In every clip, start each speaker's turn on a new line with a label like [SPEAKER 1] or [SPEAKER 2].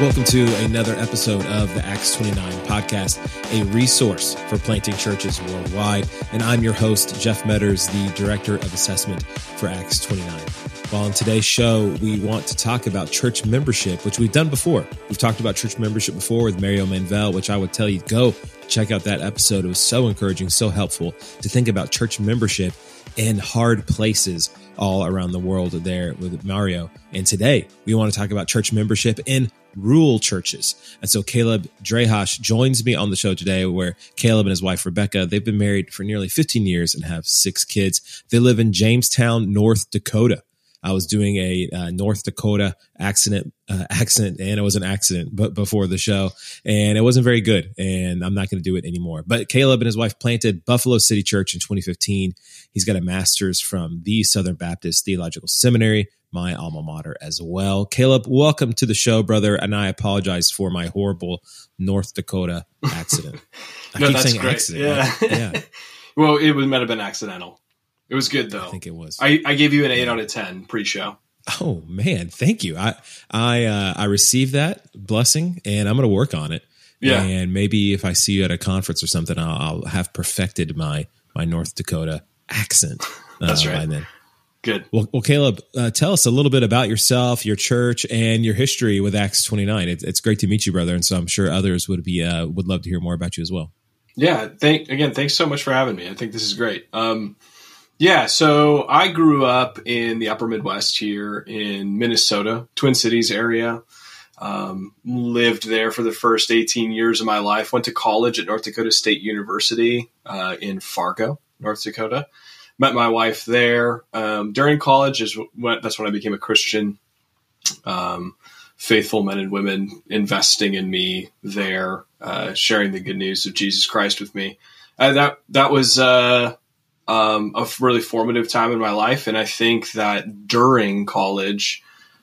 [SPEAKER 1] Welcome to another episode of the Acts 29 podcast, a resource for planting churches worldwide. And I'm your host, Jeff Medders, the Director of Assessment for Acts 29. Well, on today's show, we want to talk about church membership, which we've done before. We've talked about church membership before with Mario Manvel, which I would tell you go check out that episode. It was so encouraging, so helpful to think about church membership in hard places all around the world there with Mario. And today we want to talk about church membership in rural churches. And so Caleb Drahosh joins me on the show today where Caleb and his wife Rebekah, they've been married for nearly 15 years and have six kids. They live in Jamestown, North Dakota. I was doing a uh, North Dakota accident uh, accent, and it was an accident, but before the show, and it wasn't very good. And I'm not going to do it anymore. But Caleb and his wife planted Buffalo City Church in 2015. He's got a master's from the Southern Baptist Theological Seminary, my alma mater as well. Caleb, welcome to the show, brother. And I apologize for my horrible North Dakota accident.
[SPEAKER 2] I no, keep saying great. accident. Yeah. Right? yeah. well, it might have been accidental. It was good though.
[SPEAKER 1] I think it was.
[SPEAKER 2] I, I gave you an eight out of ten pre-show.
[SPEAKER 1] Oh man, thank you. I I uh, I received that blessing, and I'm going to work on it. Yeah, and maybe if I see you at a conference or something, I'll, I'll have perfected my my North Dakota accent.
[SPEAKER 2] Uh, That's right. then. Good.
[SPEAKER 1] Well, well Caleb, uh, tell us a little bit about yourself, your church, and your history with Acts 29. It's, it's great to meet you, brother, and so I'm sure others would be uh, would love to hear more about you as well.
[SPEAKER 2] Yeah. Thank again. Thanks so much for having me. I think this is great. Um, yeah, so I grew up in the upper Midwest here in Minnesota, Twin Cities area. Um, lived there for the first 18 years of my life. Went to college at North Dakota State University uh, in Fargo, North Dakota. Met my wife there. Um, during college is when, that's when I became a Christian. Um, faithful men and women investing in me there, uh, sharing the good news of Jesus Christ with me. Uh, that that was uh, um, a really formative time in my life. And I think that during college,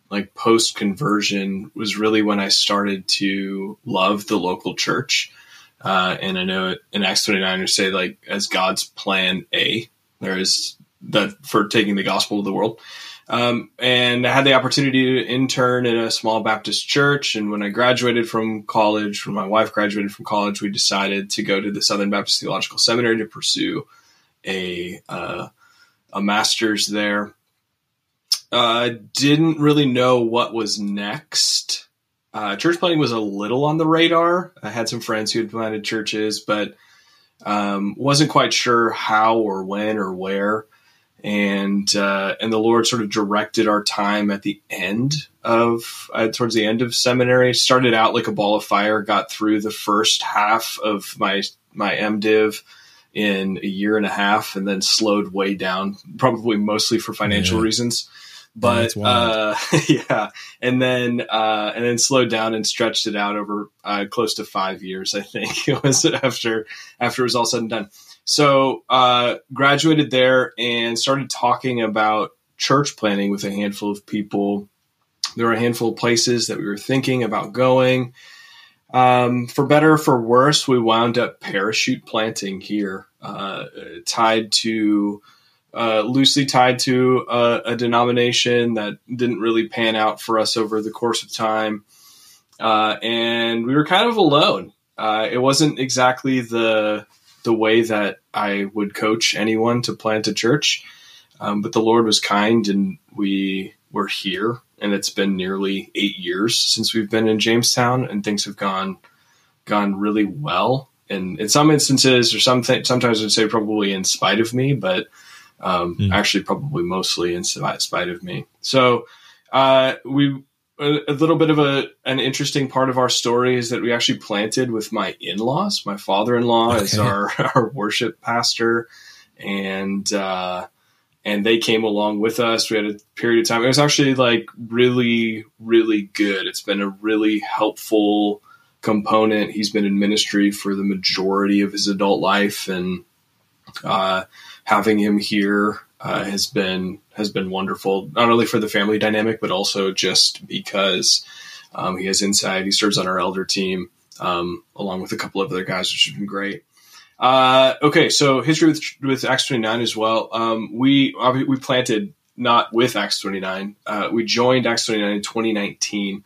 [SPEAKER 2] like post conversion, was really when I started to love the local church. Uh, and I know in Acts 29, say like as God's plan A, there is that for taking the gospel to the world. Um, and I had the opportunity to intern in a small Baptist church. And when I graduated from college, when my wife graduated from college, we decided to go to the Southern Baptist Theological Seminary to pursue a uh, a master's there. Uh, didn't really know what was next. Uh, church planting was a little on the radar. I had some friends who had planted churches, but um, wasn't quite sure how or when or where. And uh, and the Lord sort of directed our time at the end of uh, towards the end of seminary. Started out like a ball of fire. Got through the first half of my my MDiv in a year and a half and then slowed way down, probably mostly for financial yeah. reasons. But yeah, uh, yeah, and then uh, and then slowed down and stretched it out over uh, close to five years. I think it was after after it was all said and done. So uh, graduated there and started talking about church planting with a handful of people. There were a handful of places that we were thinking about going. Um, for better or for worse, we wound up parachute planting here, uh, tied to uh, loosely tied to a, a, denomination that didn't really pan out for us over the course of time, uh, and we were kind of alone. Uh, it wasn't exactly the the way that I would coach anyone to plant a church, um, but the Lord was kind, and we were here and it's been nearly eight years since we've been in Jamestown, and things have gone gone really well. And in some instances, or some th- sometimes I'd say probably in spite of me, but um, mm. actually probably mostly in spite of me. So uh, we a, little bit of a an interesting part of our story is that we actually planted with my in laws. My father in law okay. is our our worship pastor, and uh, and they came along with us. We had a period of time. It was actually like really, really good. It's been a really helpful component. He's been in ministry for the majority of his adult life, and uh, having him here uh, has been has been wonderful. Not only for the family dynamic, but also just because um, he has insight. He serves on our elder team um, along with a couple of other guys, which has been great. Uh, okay, so history with with Acts twenty nine as well. Um, we we planted not with Acts twenty nine. Uh, we joined Acts twenty nine in twenty nineteen.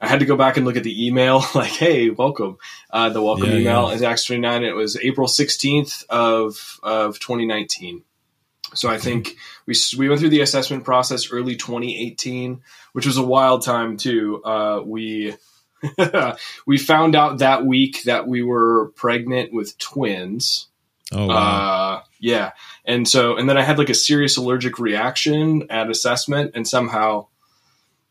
[SPEAKER 2] I had to go back and look at the email, like, "Hey, welcome." Uh, the welcome
[SPEAKER 1] Yeah,
[SPEAKER 2] email
[SPEAKER 1] yeah.
[SPEAKER 2] is Acts 29. It was April 16th of of 2019. So I think we we went through the assessment process early 2018, which was a wild time too. Uh, we we found out that week that we were pregnant with twins.
[SPEAKER 1] Oh wow.
[SPEAKER 2] Uh, yeah. And so, and then I had like a serious allergic reaction at assessment and somehow,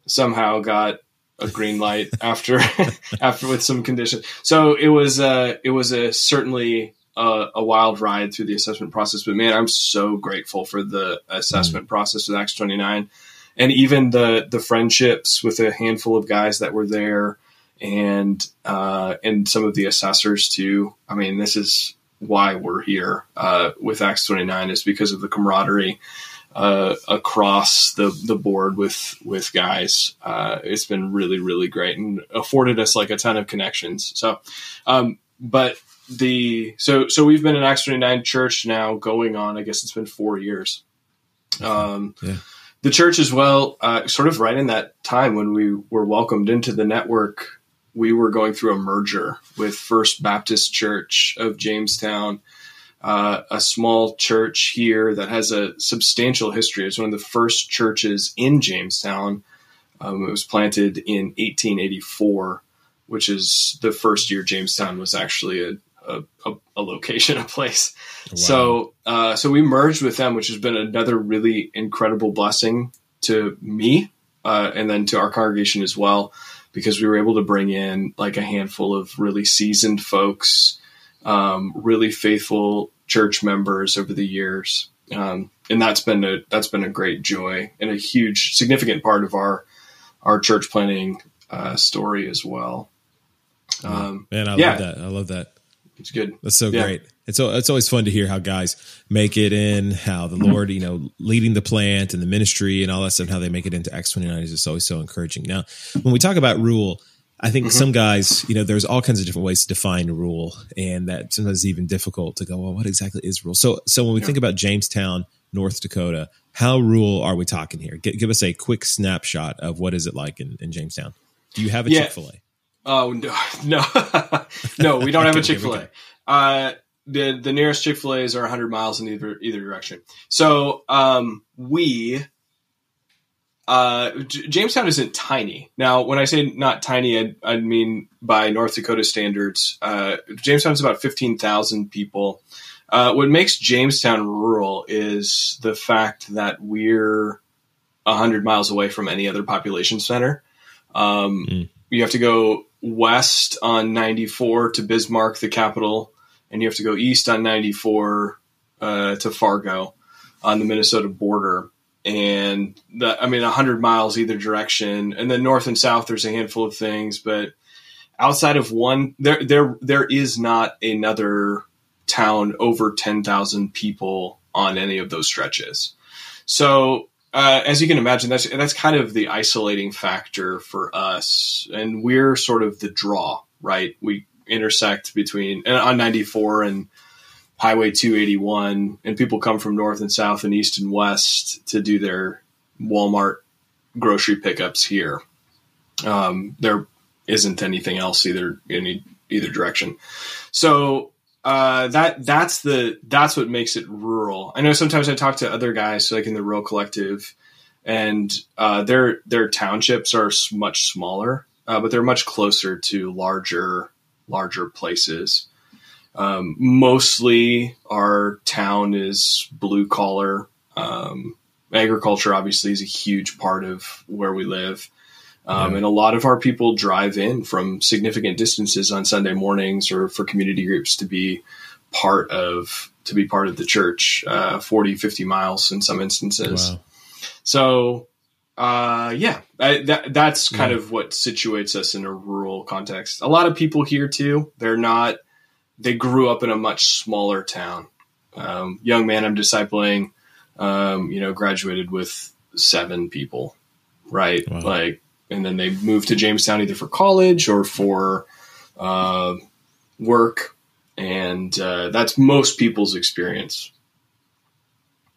[SPEAKER 2] somehow got a green light after, after with some condition. So it was, uh, it was a certainly a, a wild ride through the assessment process, but man, I'm so grateful for the assessment process with Acts 29 and even the, the friendships with a handful of guys that were there and, uh, and some of the assessors too. I mean, this is, why we're here uh, with Acts 29 is because of the camaraderie uh, across the, the board with with guys. Uh, it's been really really great and afforded us like a ton of connections. So, um, but the so so we've been in Acts 29 church now going on. I guess it's been four years. Um,
[SPEAKER 1] Yeah.
[SPEAKER 2] The church as well, uh, sort of right in that time when we were welcomed into the network we were going through a merger with First Baptist Church of Jamestown, uh, a small church here that has a substantial history. It's one of the first churches in Jamestown. Um, it was planted in 1884, which is the first year Jamestown was actually a, a, a, a location, a place.
[SPEAKER 1] Wow.
[SPEAKER 2] So, uh, so we merged with them, which has been another really incredible blessing to me, uh, and then to our congregation as well because we were able to bring in like a handful of really seasoned folks, um, really faithful church members over the years, um, and that's been a that's been a great joy and a huge significant part of our our church planting uh, story as well. Um,
[SPEAKER 1] Man, I
[SPEAKER 2] yeah.
[SPEAKER 1] love that. I love that.
[SPEAKER 2] It's good.
[SPEAKER 1] That's so
[SPEAKER 2] Yeah.
[SPEAKER 1] great. It's it's always fun to hear how guys make it in, how the. Lord, you know, leading the plant and the ministry and all that stuff, how they make it into Acts twenty nine is just always so encouraging. Now, when we talk about rule, I think
[SPEAKER 2] Mm-hmm.
[SPEAKER 1] some guys, you know, there's all kinds of different ways to define rule, and that sometimes is even difficult to go, well, what exactly is rule? So, so when we
[SPEAKER 2] Yeah.
[SPEAKER 1] think about Jamestown, North Dakota, how rural are we talking here? G- give us a quick snapshot of what is it like in, in Jamestown. Do you have a
[SPEAKER 2] Yeah.
[SPEAKER 1] Chick Fil A?
[SPEAKER 2] Oh no, no, no! We don't have a Chick Fil A. Uh, the the nearest Chick Fil A's are 100 miles in either either direction. So um, we, uh, J- Jamestown isn't tiny. Now, when I say not tiny, I, I mean by North Dakota standards. Uh, Jamestown is about 15,000 people. Uh, what makes Jamestown rural is the fact that we're 100 miles away from any other population center. Um,
[SPEAKER 1] Mm.
[SPEAKER 2] You have to go west on 94 to Bismarck, the capital, and you have to go east on 94 uh, to Fargo on the Minnesota border. And the, I mean, 100 miles either direction. And then north and south, there's a handful of things, but outside of one, there, there, there is not another town over 10,000 people on any of those stretches. So, uh, as you can imagine, that's that's kind of the isolating factor for us, and we're sort of the draw, right? We intersect between on 94 and Highway 281, and people come from north and south and east and west to do their Walmart grocery pickups here. Um, there isn't anything else either in either direction, so uh, that that's the that's what makes it rural. I know sometimes I talk to other guys like in the rural collective, and uh, their their townships are much smaller, uh, but they're much closer to larger larger places. Um, mostly, our town is blue collar. Um, agriculture obviously is a huge part of where we live. Um, And a lot of our people drive in from significant distances on Sunday mornings or for community groups to be part of to be part of the church, uh, 40, 50 miles in some instances.
[SPEAKER 1] Wow.
[SPEAKER 2] So, uh, yeah, I, that, that's kind
[SPEAKER 1] Yeah.
[SPEAKER 2] of what situates us in a rural context. A lot of people here too, they're not, they grew up in a much smaller town. Um, young man I'm discipling, um, you know, graduated with seven people, right?
[SPEAKER 1] Wow.
[SPEAKER 2] Like, and then they moved to Jamestown either for college or for, uh, work. And, uh, that's most people's experience.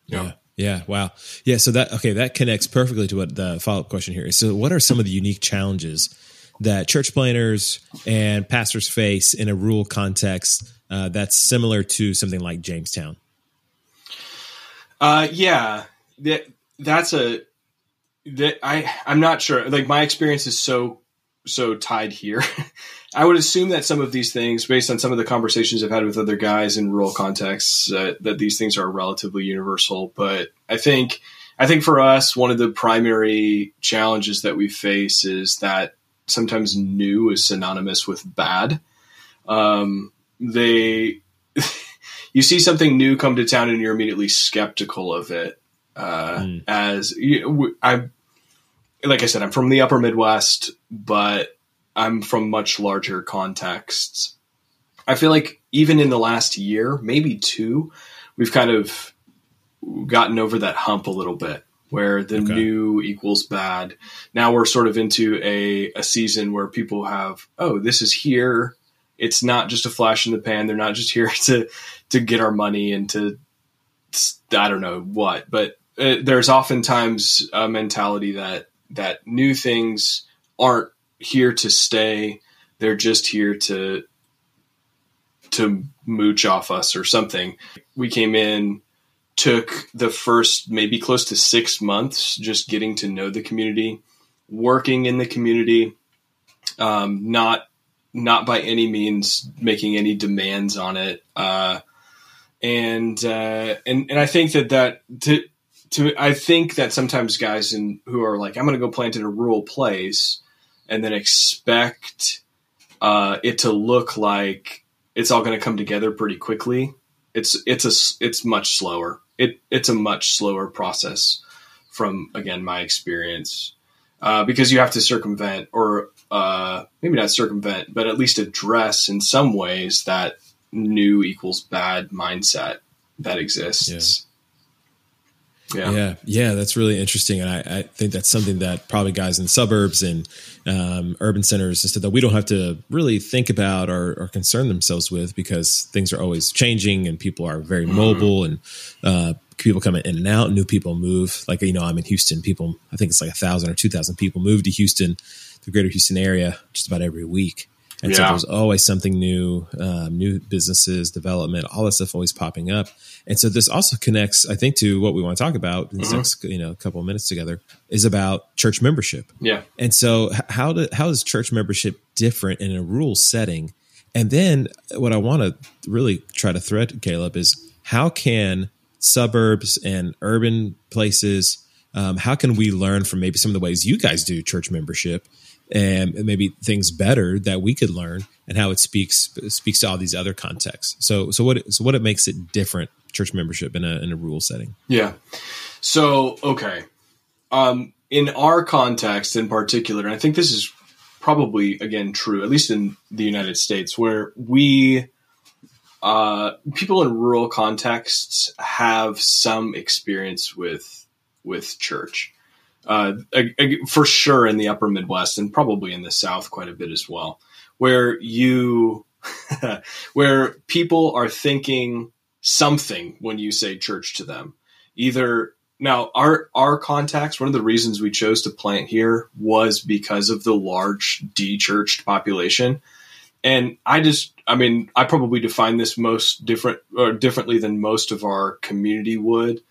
[SPEAKER 2] Yeah.
[SPEAKER 1] Yeah. Yeah. Wow. Yeah. So that okay, that connects perfectly to what the follow up question here is. So, what are some of the unique challenges that church planters and pastors face in a rural context uh, that's similar to something like Jamestown?
[SPEAKER 2] Uh, yeah, that that's a that I I'm not sure. Like my experience is so so tied here. I would assume that some of these things, based on some of the conversations I've had with other guys in rural contexts, uh, that these things are relatively universal. But I think I think for us, one of the primary challenges that we face is that sometimes new is synonymous with bad. Um, they, you see something new come to town and you're immediately skeptical of it. Uh, mm. As I, like I said, I'm from the upper Midwest, but I'm from much larger contexts. I feel like even in the last year, maybe two, we've kind of gotten over that hump a little bit where the okay. new equals bad. Now we're sort of into a, a season where people have, oh, this is here. It's not just a flash in the pan. They're not just here to to get our money and to I don't know what, but uh, there's oftentimes a mentality that that new things aren't here to stay. They're just here to to mooch off us or something. We came in took the first maybe close to six months just getting to know the community, working in the community, um, not not by any means making any demands on it. Uh, and uh, and and I think that that to to I think that sometimes guys in who are like I'm going to go plant in a rural place and then expect uh, it to look like it's all going to come together pretty quickly. It's it's a it's much slower it it's a much slower process from again my experience uh, because you have to circumvent or uh, maybe not circumvent but at least address in some ways that new equals bad mindset that exists
[SPEAKER 1] yeah. Yeah, yeah, that's really interesting, and I, I, think that's something that probably guys in suburbs and um, urban centers that we don't have to really think about or, or, concern themselves with because things are always changing and people are very mm. mobile and uh, people come in and out, new people move. Like you know, I'm in Houston. People, I think it's like a thousand or two thousand people move to Houston, the greater Houston area, just about every week. And yeah. so there's always something new, um, new businesses, development, all that stuff always popping up. And so this also connects, I think, to what we want to talk about in mm-hmm. next, you know, a couple of minutes together is about church membership.
[SPEAKER 2] Yeah.
[SPEAKER 1] And so how do, how is church membership different in a rural setting? And then what I want to really try to thread, Caleb, is how can suburbs and urban places, um, how can we learn from maybe some of the ways you guys do church membership and maybe things better that we could learn and how it speaks speaks to all these other contexts. So so what so what it makes it different church membership in a in a rural setting.
[SPEAKER 2] Yeah. So okay. Um in our context in particular, and I think this is probably again true, at least in the United States, where we uh, people in rural contexts have some experience with with church uh, for sure in the upper Midwest and probably in the South quite a bit as well, where you, where people are thinking something when you say church to them. Either now our our contacts, one of the reasons we chose to plant here was because of the large de-churched population. And I just, I mean, I probably define this most different or differently than most of our community would.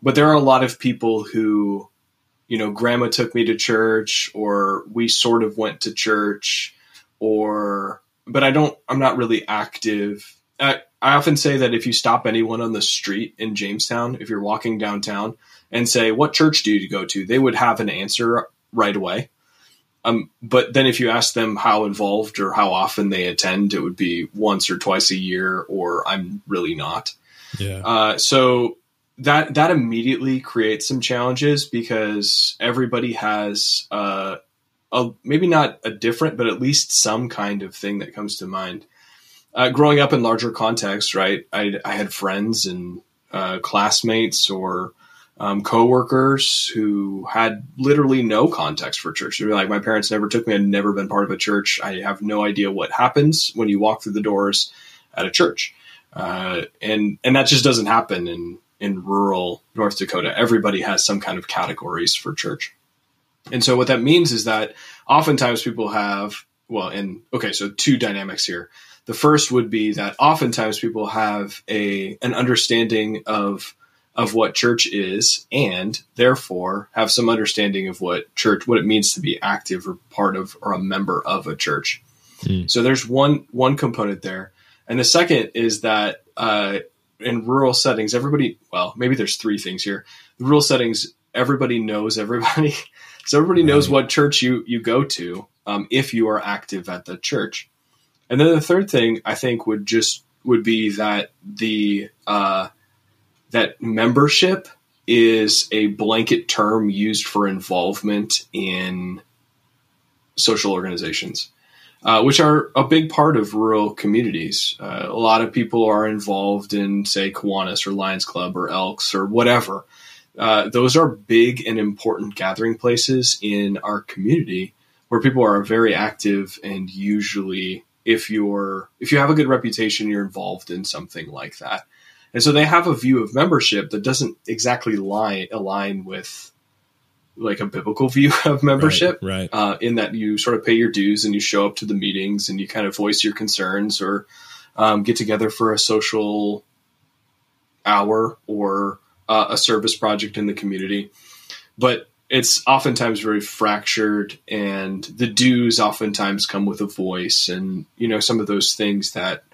[SPEAKER 2] But there are a lot of people who you know, grandma took me to church or we sort of went to church or, but I don't, I'm not really active. I, I often say that if you stop anyone on the street in Jamestown, if you're walking downtown and say, what church do you go to? They would have an answer right away. Um, but then if you ask them how involved or how often they attend, it would be once or twice a year, or I'm really not. Yeah. Uh, so that that immediately creates some challenges because everybody has uh, a maybe not a different, but at least some kind of thing that comes to mind. Uh, growing up in larger contexts, right? I, I had friends and uh, classmates or um, coworkers who had literally no context for church. They're like, my parents never took me. I'd never been part of a church. I have no idea what happens when you walk through the doors at a church, uh, and and that just doesn't happen. And in rural North Dakota. Everybody has some kind of categories for church. And so what that means is that oftentimes people have, well, and okay, so two dynamics here. The first would be that oftentimes people have a an understanding of of what church is and therefore have some understanding of what church what it means to be active or part of or a member of a church. Hmm. So there's one one component there. And the second is that uh, in rural settings, everybody well, maybe there's three things here. The rural settings, everybody knows everybody. So everybody right. knows what church you you go to um, if you are active at the church. And then the third thing I think would just would be that the uh, that membership is a blanket term used for involvement in social organizations, uh, which are a big part of rural communities. Uh, a lot of people are involved in, say, Kiwanis or Lions Club or Elks or whatever. Uh, those are big and important gathering places in our community where people are very active and usually if you're if you have a good reputation you're involved in something like that and so they have a view of membership that doesn't exactly lie, align with like a biblical view of membership
[SPEAKER 1] right, right.
[SPEAKER 2] Uh, in that you sort of pay your dues and you show up to the meetings and you kind of voice your concerns or um, get together for a social hour or uh, a service project in the community. But it's oftentimes very fractured, and the dues oftentimes come with a voice, and you know some of those things that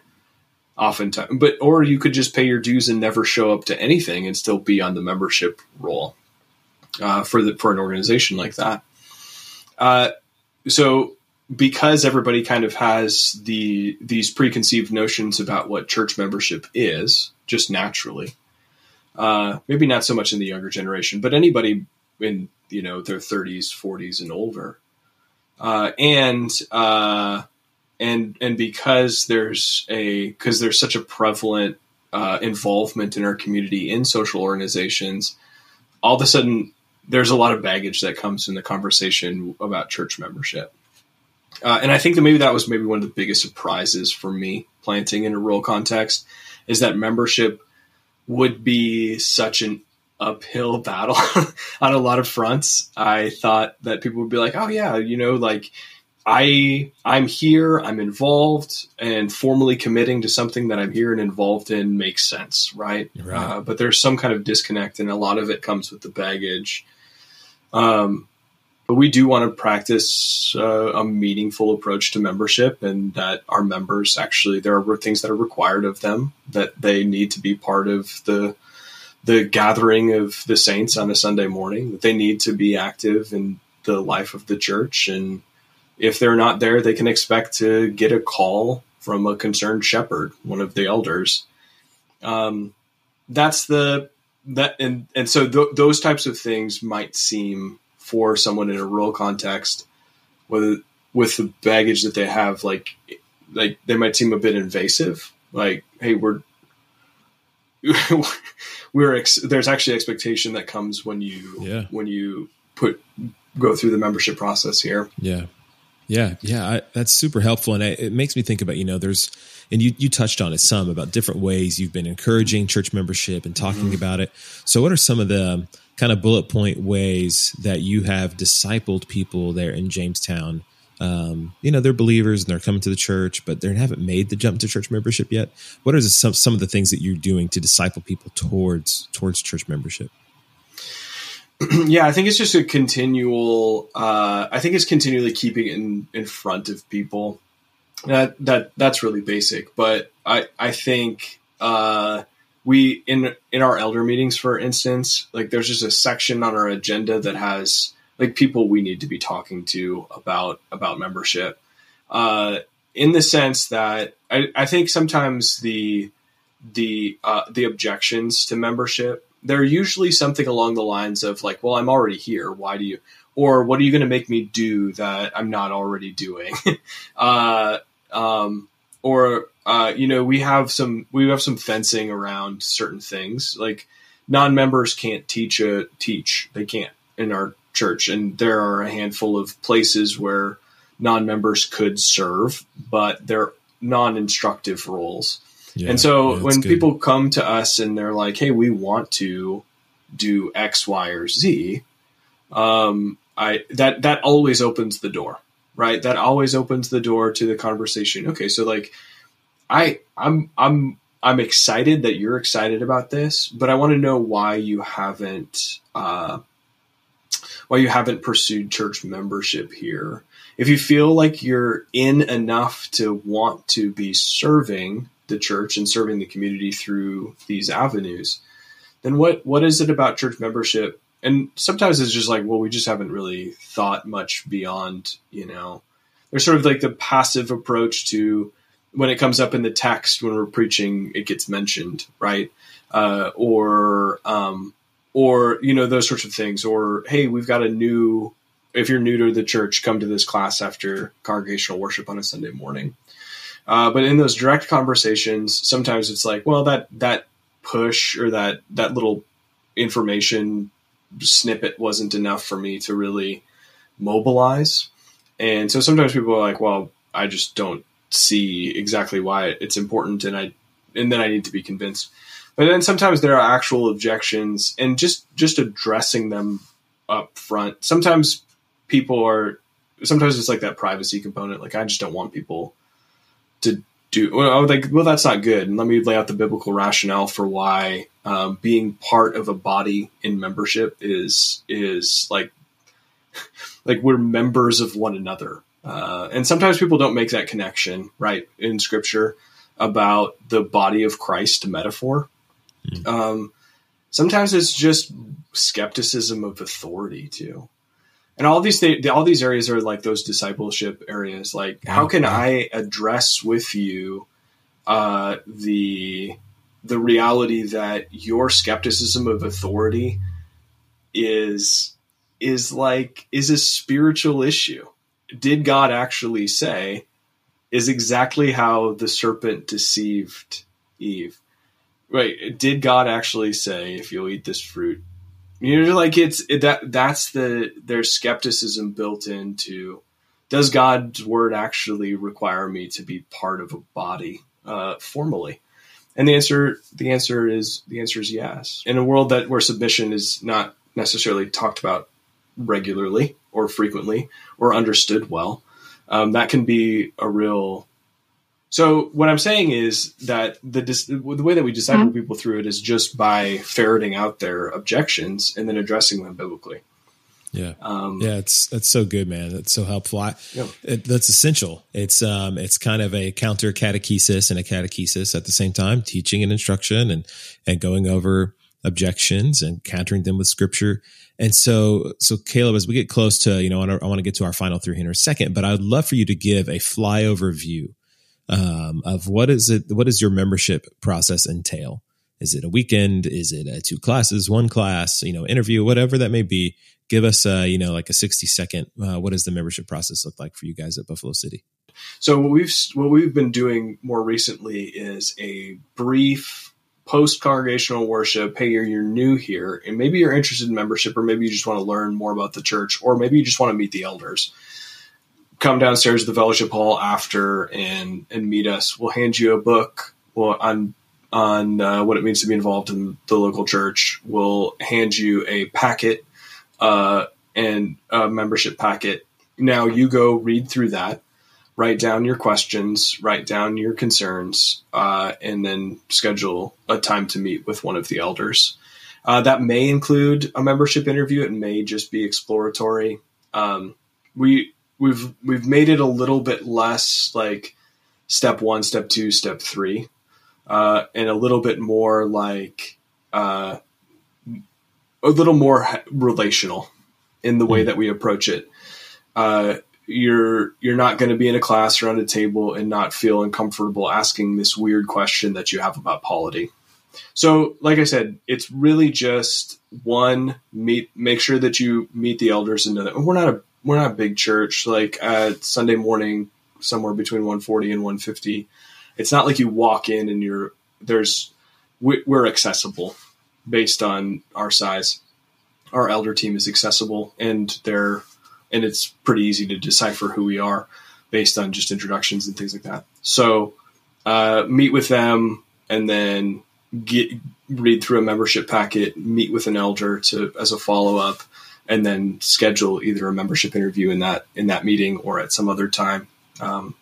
[SPEAKER 2] oftentimes, but or you could just pay your dues and never show up to anything and still be on the membership roll uh, for the for an organization like that. Uh, so because everybody kind of has the these preconceived notions about what church membership is, just naturally, uh, maybe not so much in the younger generation, but anybody in you know their 30s, 40s, and older, uh, and uh, and and because there's a because there's such a prevalent uh, involvement in our community in social organizations, all of a sudden there's a lot of baggage that comes in the conversation about church membership. Uh, and I think that maybe that was maybe one of the biggest surprises for me planting in a rural context is that membership would be such an uphill battle on a lot of fronts. I thought that people would be like, oh, yeah, you know, like I I'm here, I'm involved, and formally committing to something that I'm here and involved in makes sense, right? right. Uh, but there's some kind of disconnect, and a lot of it comes with the baggage. Um, but we do want to practice uh, a meaningful approach to membership, and that our members actually there are things that are required of them that they need to be part of the the gathering of the saints on a Sunday morning. That they need to be active in the life of the church and if they're not there, they can expect to get a call from a concerned shepherd, one of the elders. Um, that's the that and and so th- those types of things might seem for someone in a rural context, with with the baggage that they have, like like they might seem a bit invasive. Like, hey, we're we're ex- there's actually expectation that comes when you
[SPEAKER 1] yeah.
[SPEAKER 2] when you put go through the membership process here.
[SPEAKER 1] Yeah. Yeah, yeah, I, that's super helpful, and it, it makes me think about you know there's and you you touched on it some about different ways you've been encouraging church membership and talking mm-hmm. about it. So, what are some of the kind of bullet point ways that you have discipled people there in Jamestown? Um, you know, they're believers and they're coming to the church, but they haven't made the jump to church membership yet. What are some some of the things that you're doing to disciple people towards towards church membership?
[SPEAKER 2] yeah, I think it's just a continual. Uh, I think it's continually keeping in in front of people. That that that's really basic, but I I think uh, we in in our elder meetings, for instance, like there's just a section on our agenda that has like people we need to be talking to about about membership. Uh, in the sense that I, I think sometimes the the uh, the objections to membership they're usually something along the lines of like, well, I'm already here. Why do you, or what are you going to make me do that I'm not already doing? uh, um, or, uh, you know, we have some, we have some fencing around certain things like non-members can't teach a teach. They can't in our church. And there are a handful of places where non-members could serve, but they're non-instructive roles. Yeah, and so yeah, when good. people come to us and they're like, "Hey, we want to do X, Y, or Z," um, I that that always opens the door, right? That always opens the door to the conversation. Okay, so like I I'm I'm I'm excited that you're excited about this, but I want to know why you haven't uh, why you haven't pursued church membership here. If you feel like you're in enough to want to be serving the church and serving the community through these avenues, then what what is it about church membership? And sometimes it's just like, well, we just haven't really thought much beyond, you know. There's sort of like the passive approach to when it comes up in the text when we're preaching, it gets mentioned, right? Uh, or um, or you know those sorts of things. Or hey, we've got a new. If you're new to the church, come to this class after congregational worship on a Sunday morning. Uh, but in those direct conversations, sometimes it's like, well, that that push or that that little information snippet wasn't enough for me to really mobilize. And so sometimes people are like, well, I just don't see exactly why it's important and I and then I need to be convinced. But then sometimes there are actual objections and just just addressing them up front. Sometimes people are sometimes it's like that privacy component like I just don't want people to do well like well that's not good and let me lay out the biblical rationale for why um, being part of a body in membership is is like like we're members of one another uh, and sometimes people don't make that connection, right, in scripture about the body of Christ metaphor. Mm. Um, sometimes it's just skepticism of authority too. And all these th- all these areas are like those discipleship areas. Like, how can I address with you uh, the the reality that your skepticism of authority is is like is a spiritual issue did God actually say is exactly how the serpent deceived Eve. Right? Did God actually say if you'll eat this fruit? You know, like it's it, that that's the there's skepticism built into. Does God's word actually require me to be part of a body uh, formally? And the answer the answer is the answer is yes. In a world that where submission is not necessarily talked about regularly or frequently or understood well, um, that can be a real. So what I'm saying is that the the way that we disciple mm-hmm. people through it is just by ferreting out their objections and then addressing them biblically.
[SPEAKER 1] Yeah, um, yeah, it's that's so good, man. That's so helpful. I, yeah. it, that's essential. It's um, it's kind of a counter catechesis and a catechesis at the same time, teaching and instruction and and going over objections and countering them with scripture. And so, so Caleb, as we get close to, you know, I want to get to our final three here in a second, but I'd love for you to give a flyover view um, of what is it, what does your membership process entail? Is it a weekend? Is it a two classes, one class, you know, interview, whatever that may be? Give us, a, you know, like a 60 second, uh, what does the membership process look like for you guys at Buffalo City?
[SPEAKER 2] So what we've, what we've been doing more recently is a brief post congregational worship, hey, you're, you're new here, and maybe you're interested in membership, or maybe you just want to learn more about the church, or maybe you just want to meet the elders. Come downstairs to the fellowship hall after and and meet us. We'll hand you a book on on uh, what it means to be involved in the local church. We'll hand you a packet uh, and a membership packet. Now you go read through that write down your questions, write down your concerns, uh, and then schedule a time to meet with one of the elders. Uh, that may include a membership interview. It may just be exploratory. Um, we we've we've made it a little bit less like step one, step two, step three, uh, and a little bit more like uh, a little more relational in the way hmm. that we approach it. Uh, you're you're not going to be in a class around a table and not feel uncomfortable asking this weird question that you have about polity. So, like I said, it's really just one meet make sure that you meet the elders and know that we're not a we're not a big church. Like at Sunday morning, somewhere between 140 and 150. It's not like you walk in and you're there's we're accessible based on our size. Our elder team is accessible and they're and it's pretty easy to decipher who we are based on just introductions and things like that. So uh, meet with them and then get read through a membership packet, meet with an elder to as a follow up, and then schedule either a membership interview in that in that meeting or at some other time. Um,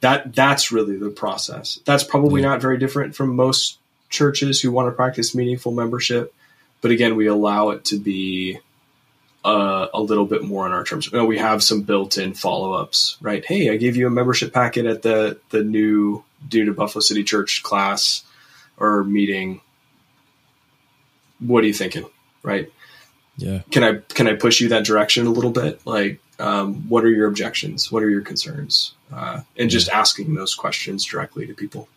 [SPEAKER 2] that that's really the process. That's probably yeah. not very different from most churches who want to practice meaningful membership, but again, we allow it to be uh, a little bit more on our terms. You know, we have some built-in follow-ups, right? Hey, I gave you a membership packet at the the new due to Buffalo City Church class or meeting. What are you thinking, right?
[SPEAKER 1] Yeah.
[SPEAKER 2] Can I can I push you that direction a little bit? Like, um, what are your objections? What are your concerns? Uh, and just yeah. asking those questions directly to people.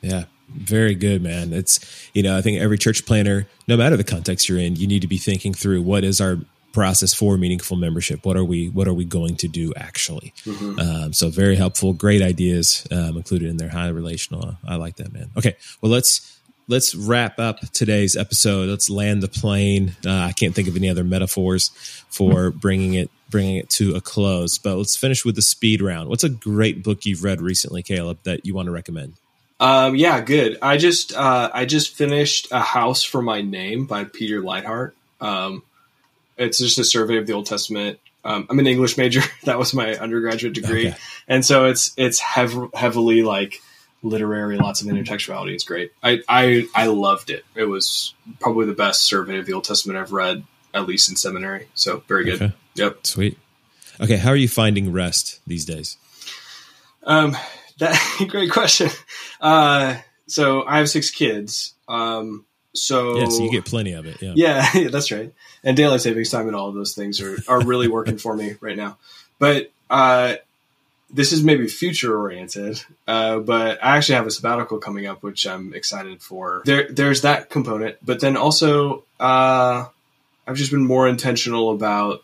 [SPEAKER 1] Yeah, very good, man. It's you know I think every church planter, no matter the context you're in, you need to be thinking through what is our process for meaningful membership. What are we What are we going to do actually? Mm-hmm. Um, so very helpful, great ideas um, included in there. Highly relational. I like that, man. Okay, well let's let's wrap up today's episode. Let's land the plane. Uh, I can't think of any other metaphors for bringing it bringing it to a close. But let's finish with the speed round. What's a great book you've read recently, Caleb, that you want to recommend?
[SPEAKER 2] Um, yeah, good. I just uh, I just finished a house for my name by Peter Leithart. Um, it's just a survey of the Old Testament. Um, I'm an English major. that was my undergraduate degree, okay. and so it's it's hev- heavily like literary, lots of intertextuality. It's great. I, I I loved it. It was probably the best survey of the Old Testament I've read, at least in seminary. So very good. Okay. Yep.
[SPEAKER 1] Sweet. Okay, how are you finding rest these days?
[SPEAKER 2] Um, that great question. Uh, so I have six kids. Um, so
[SPEAKER 1] yeah, so you get plenty of it. Yeah,
[SPEAKER 2] yeah, that's right. And daylight savings time and all of those things are are really working for me right now. But uh, this is maybe future oriented. Uh, but I actually have a sabbatical coming up, which I'm excited for. There, there's that component, but then also uh, I've just been more intentional about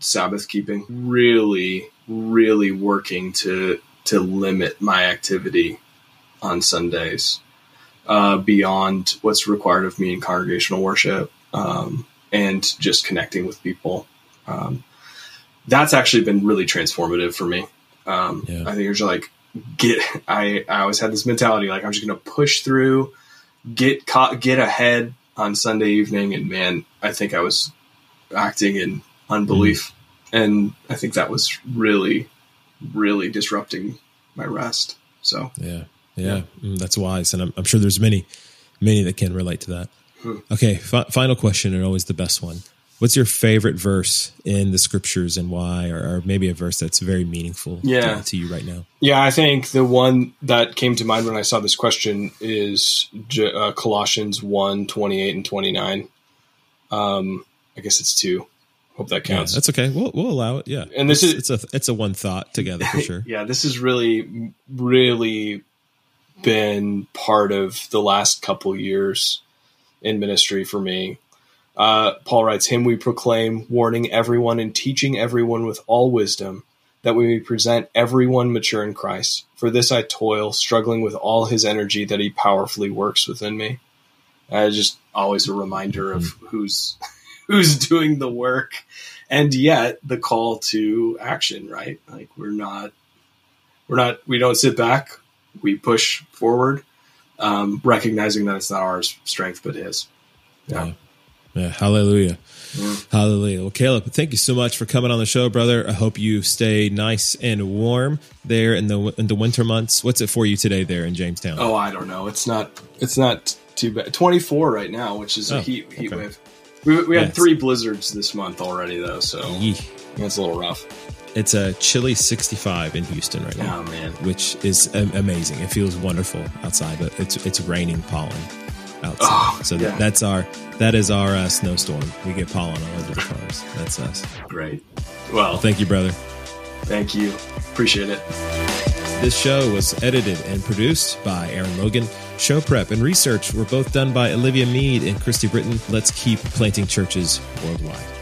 [SPEAKER 2] Sabbath keeping. Really, really working to to limit my activity on Sundays uh, beyond what's required of me in congregational worship um, and just connecting with people. Um, that's actually been really transformative for me. Um, yeah. I think it's like get. I I always had this mentality like I'm just going to push through, get caught, get ahead on Sunday evening, and man, I think I was acting in unbelief, mm. and I think that was really, really disrupting my rest. So
[SPEAKER 1] yeah, yeah, yeah. Mm, that's wise, and I'm, I'm, sure there's many, many that can relate to that. Hmm. Okay, fi- final question, and always the best one. What's your favorite verse in the scriptures and why, or, or maybe a verse that's very meaningful yeah. to, to, you right now?
[SPEAKER 2] Yeah, I think the one that came to mind when I saw this question is uh, Colossians 1 28 and 29. Um, I guess it's two. Hope that counts.
[SPEAKER 1] Yeah, that's okay. We'll, we'll allow it. Yeah.
[SPEAKER 2] And this
[SPEAKER 1] it's,
[SPEAKER 2] is,
[SPEAKER 1] it's a, it's a one thought together for sure.
[SPEAKER 2] yeah. This has really, really been part of the last couple years in ministry for me uh, Paul writes, Him we proclaim, warning everyone and teaching everyone with all wisdom, that we may present everyone mature in Christ. For this I toil, struggling with all his energy that he powerfully works within me. Uh, just always a reminder of hmm. who's who's doing the work, and yet the call to action. Right, like we're not we're not we don't sit back. We push forward, um, recognizing that it's not our strength but his.
[SPEAKER 1] yeah. yeah. Yeah, hallelujah. Yeah. Hallelujah. Well, Caleb, thank you so much for coming on the show, brother. I hope you stay nice and warm there in the in the winter months. What's it for you today there in Jamestown?
[SPEAKER 2] Oh, I don't know. It's not it's not too bad. 24 right now, which is a oh, heat heat okay. wave. We, we had three blizzards this month already though, so it's a little rough.
[SPEAKER 1] It's a chilly 65 in Houston right now.
[SPEAKER 2] Oh man,
[SPEAKER 1] which is amazing. It feels wonderful outside, but it's it's raining pollen outside. Oh, so yeah. that's our that is our uh, snowstorm. We get pollen all over the cars. That's us.
[SPEAKER 2] Great. Well, well,
[SPEAKER 1] thank you, brother.
[SPEAKER 2] Thank you. Appreciate it.
[SPEAKER 1] This show was edited and produced by Aaron Logan. Show prep and research were both done by Olivia Mead and Christy Britton. Let's keep planting churches worldwide.